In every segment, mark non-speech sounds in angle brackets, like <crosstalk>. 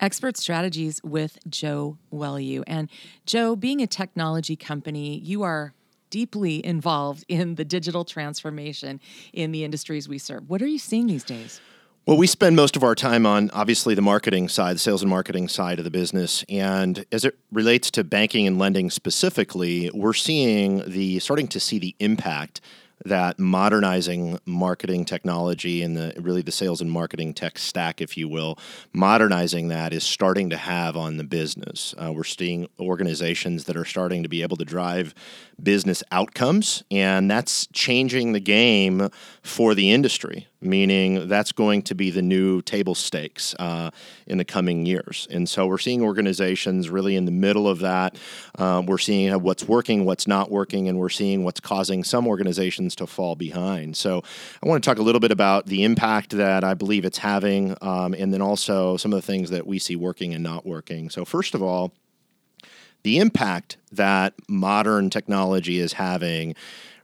Expert Strategies with Joe Welu. And Joe, being a technology company, you are deeply involved <laughs> in the digital transformation in the industries we serve. What are you seeing these days? Well, we spend most of our time on obviously the marketing side, the sales and marketing side of the business. And as it relates to banking and lending specifically, we're seeing the starting to see the impact that modernizing marketing technology and the really the sales and marketing tech stack, if you will, modernizing that is starting to have on the business. Uh, we're seeing organizations that are starting to be able to drive business outcomes, and that's changing the game for the industry meaning that's going to be the new table stakes uh, in the coming years. And so we're seeing organizations really in the middle of that. Um, we're seeing what's working, what's not working, and we're seeing what's causing some organizations to fall behind. So I want to talk a little bit about the impact that I believe it's having, um, and then also some of the things that we see working and not working. So, first of all, the impact that modern technology is having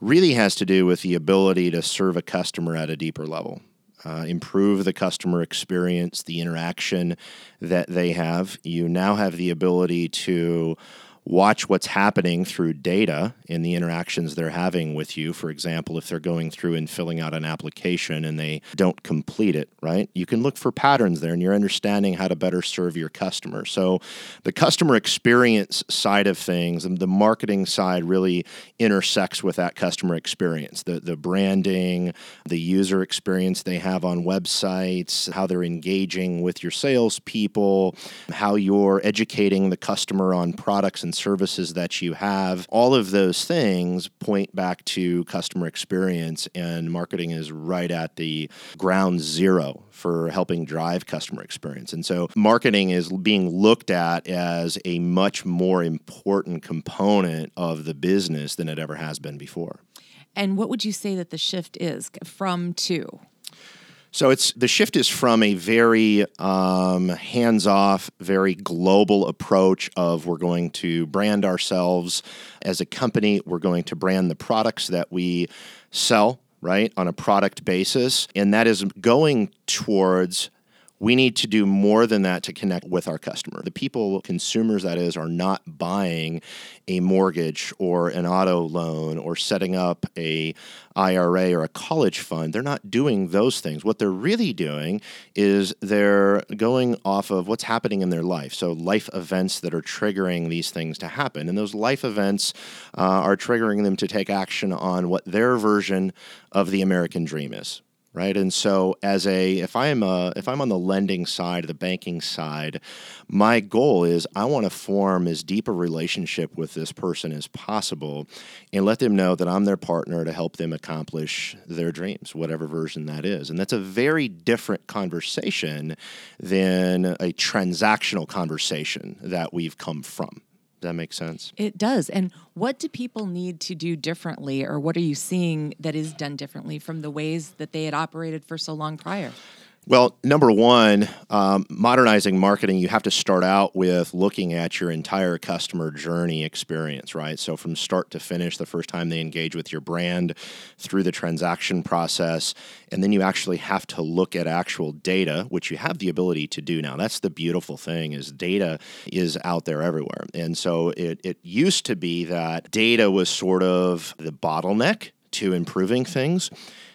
really has to do with the ability to serve a customer at a deeper level. Uh, improve the customer experience, the interaction that they have. You now have the ability to watch what's happening through data in the interactions they're having with you. For example, if they're going through and filling out an application and they don't complete it, right? You can look for patterns there and you're understanding how to better serve your customer. So the customer experience side of things and the marketing side really intersects with that customer experience. The the branding, the user experience they have on websites, how they're engaging with your salespeople, how you're educating the customer on products and services that you have. All of those things point back to customer experience, and marketing is right at the ground zero for helping drive customer experience. And so, marketing is being looked at as a much more important component of the business than it ever has been before. And what would you say that the shift is from to? So it's the shift is from a very um, hands-off, very global approach of we're going to brand ourselves as a company. We're going to brand the products that we sell, right, on a product basis, and that is going towards we need to do more than that to connect with our customer. The people, consumers that is, are not buying a mortgage or an auto loan or setting up a IRA or a college fund. They're not doing those things. What they're really doing is they're going off of what's happening in their life. So life events that are triggering these things to happen. And those life events uh, are triggering them to take action on what their version of the American dream is right? And so as a if i am a if i'm on the lending side the banking side my goal is i want to form as deep a relationship with this person as possible and let them know that i'm their partner to help them accomplish their dreams whatever version that is. And that's a very different conversation than a transactional conversation that we've come from that makes sense? It does. And what do people need to do differently, or what are you seeing that is done differently from the ways that they had operated for so long prior? Well, number one, um, modernizing marketing, you have to start out with looking at your entire customer journey experience, right? So, from start to finish, the first time they engage with your brand through the transaction process. And then you actually have to look at actual data, which you have the ability to do now. That's the beautiful thing is data is out there everywhere. And so it, it used to be that data was sort of the bottleneck to improving things.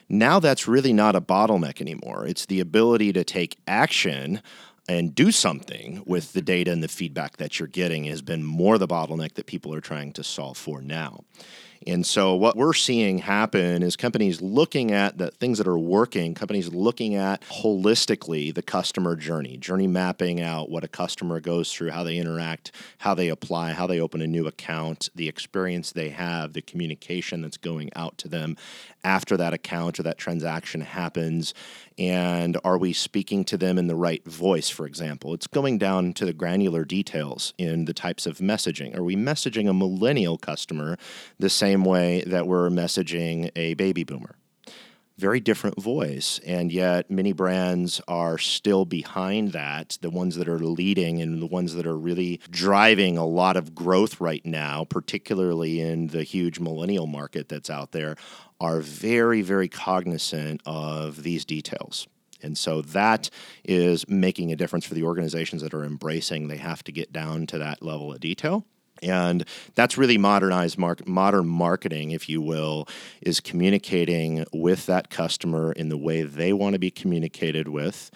Now that's really not a bottleneck anymore. It's the ability to take action and do something with the data and the feedback that you're getting has been more the bottleneck that people are trying to solve for now. And so, what we're seeing happen is companies looking at the things that are working, companies looking at holistically the customer journey, journey mapping out what a customer goes through, how they interact, how they apply, how they open a new account, the experience they have, the communication that's going out to them after that account or that transaction happens. And are we speaking to them in the right voice, for example? It's going down to the granular details in the types of messaging. Are we messaging a millennial customer the same way that we're messaging a baby boomer? very different voice. And yet, many brands are still behind that. The ones that are leading and the ones that are really driving a lot of growth right now, particularly in the huge millennial market that's out there, are very, very cognizant of these details And so that is making a difference for the organizations that are embracing. They have to get down to that level of detail. And that's really modernized mark, modern marketing, if you will, is communicating with that customer in the way they want to be communicated with,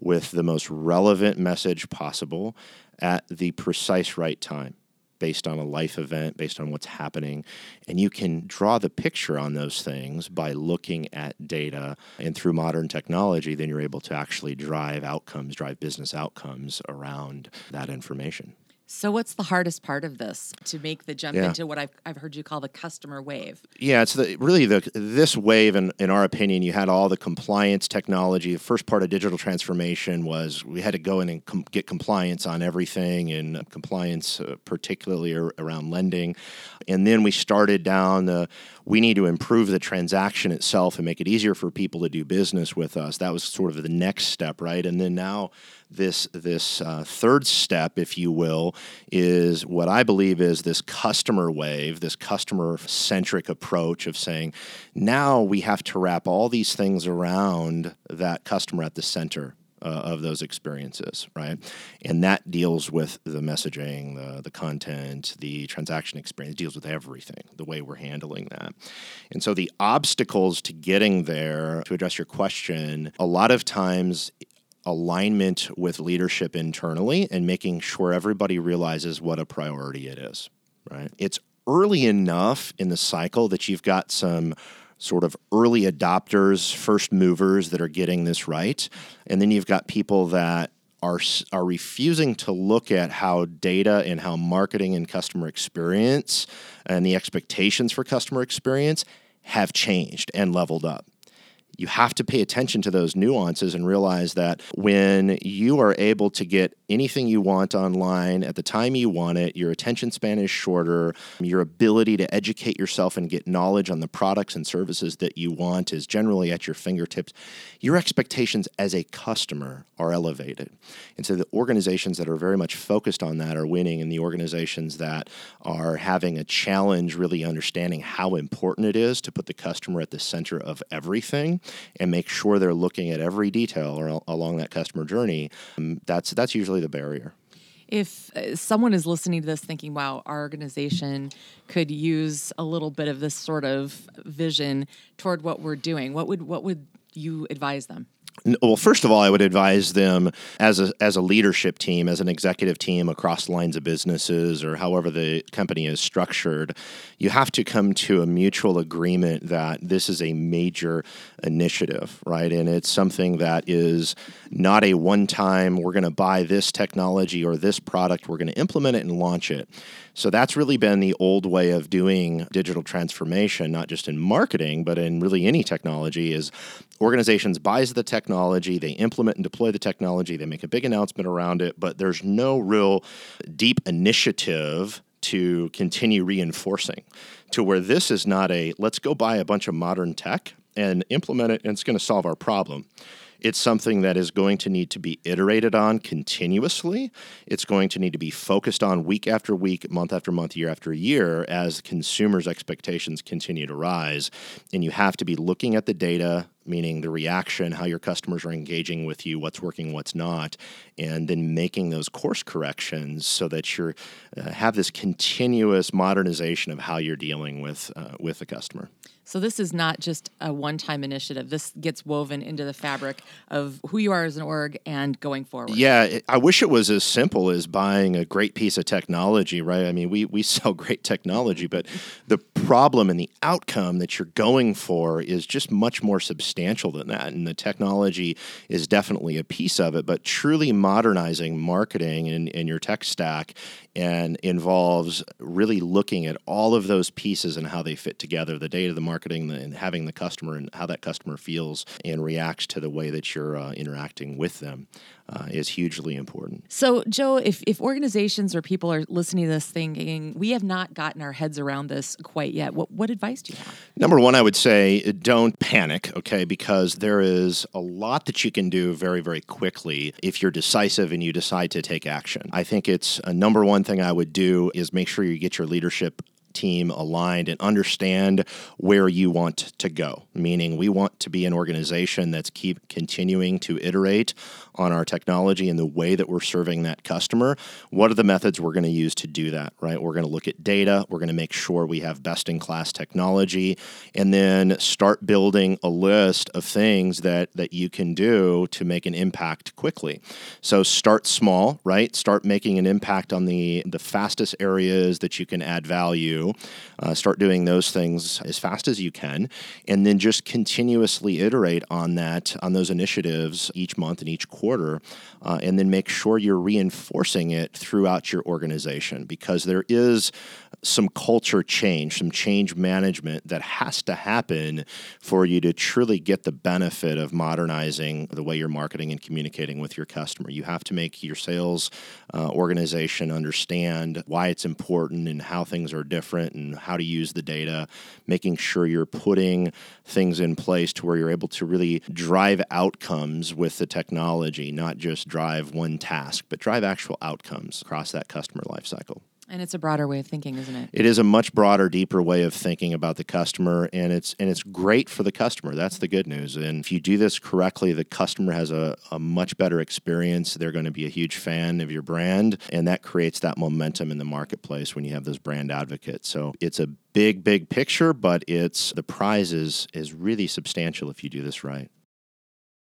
with the most relevant message possible at the precise right time based on a life event, based on what's happening. And you can draw the picture on those things by looking at data. And through modern technology, then you're able to actually drive outcomes, drive business outcomes around that information. So, what's the hardest part of this to make the jump Yeah. into what I've, I've heard you call the customer wave? Yeah, it's the really the this wave, in, in our opinion, you had all the compliance technology. The first part of digital transformation was we had to go in and com- get compliance on everything, and compliance uh, particularly ar- around lending. And then we started down the we need to improve the transaction itself and make it easier for people to do business with us. That was sort of the next step, right? And then now this this uh, third step, if you will, is what I believe is this customer wave, this customer centric approach of saying, now we have to wrap all these things around that customer at the center. Uh, of those experiences, right? And that deals with the messaging, the, the content, the transaction experience, deals with everything, the way we're handling that. And so the obstacles to getting there, to address your question, a lot of times alignment with leadership internally and making sure everybody realizes what a priority it is, right? It's early enough in the cycle that you've got some sort of early adopters, first movers that are getting this right. And then you've got people that are are refusing to look at how data and how marketing and customer experience and the expectations for customer experience have changed and leveled up you have to pay attention to those nuances and realize that when you are able to get anything you want online at the time you want it, your attention span is shorter, your ability to educate yourself and get knowledge on the products and services that you want is generally at your fingertips, your expectations as a customer are elevated. And so the organizations that are very much focused on that are winning, and the organizations that are having a challenge really understanding how important it is to put the customer at the center of everything and make sure they're looking at every detail along that customer journey, um, that's that's usually the barrier. If uh, someone is listening to this thinking, wow, our organization could use a little bit of this sort of vision toward what we're doing, what would what would you advise them? Well, first of all, I would advise them as a as a leadership team, as an executive team across lines of businesses or however the company is structured, you have to come to a mutual agreement that this is a major initiative, right? And it's something that is not a one time we're going to buy this technology or this product, we're going to implement it and launch it. So that's really been the old way of doing digital transformation, not just in marketing, but in really any technology is organizations buys the technology, they implement and deploy the technology, they make a big announcement around it, but there's no real deep initiative to continue reinforcing to where this is not a let's go buy a bunch of modern tech and implement it and it's going to solve our problem. It's something that is going to need to be iterated on continuously. It's going to need to be focused on week after week, month after month, year after year as consumers' expectations continue to rise. And you have to be looking at the data, meaning the reaction, how your customers are engaging with you, what's working, what's not, and then making those course corrections so that you uh, have this continuous modernization of how you're dealing with uh, with the customer. So this is not just a one-time initiative. This gets woven into the fabric of who you are as an org and going forward. Yeah, it, I wish it was as simple as buying a great piece of technology, right? I mean, we, we <laughs> sell great technology, but the problem and the outcome that you're going for is just much more substantial than that. And the technology is definitely a piece of it, but truly modernizing marketing and, and your tech stack and involves really looking at all of those pieces and how they fit together the data, the marketing, the, and having the customer and how that customer feels and reacts to the way that you're uh, interacting with them uh, is hugely important. So, Joe, if, if organizations or people are listening to this thinking, we have not gotten our heads around this quite yet, what, what advice do you have? Number one, I would say uh, don't panic, okay, because there is a lot that you can do very, very quickly if you're decisive and you decide to take action. I think it's a number one thing I would do is make sure you get your leadership team aligned and understand where you want to go. Meaning, we want to be an organization that's keep continuing to iterate on our technology and the way that we're serving that customer. What are the methods we're going to use to do that, right? We're going to look at data, we're going to make sure we have best in class technology, and then start building a list of things that, that you can do to make an impact quickly. So start small, right? Start making an impact on the, the fastest areas that you can add value. Uh, start doing those things as fast as you can, and then just continuously iterate on that, on those initiatives each month and each quarter quarter, uh, and then make sure you're reinforcing it throughout your organization because there is some culture change, some change management that has to happen for you to truly get the benefit of modernizing the way you're marketing and communicating with your customer. You have to make your sales uh, organization understand why it's important and how things are different and how to use the data, making sure you're putting things in place to where you're able to really drive outcomes with the technology, not just drive one task, but drive actual outcomes across that customer lifecycle. And it's a broader way of thinking, isn't it? It is a much broader, deeper way of thinking about the customer, and it's and it's great for the customer. That's the good news. And if you do this correctly, the customer has a, a much better experience. They're going to be a huge fan of your brand, and that creates that momentum in the marketplace when you have those brand advocates. So it's a big, big picture, but it's the prize is is really substantial if you do this right.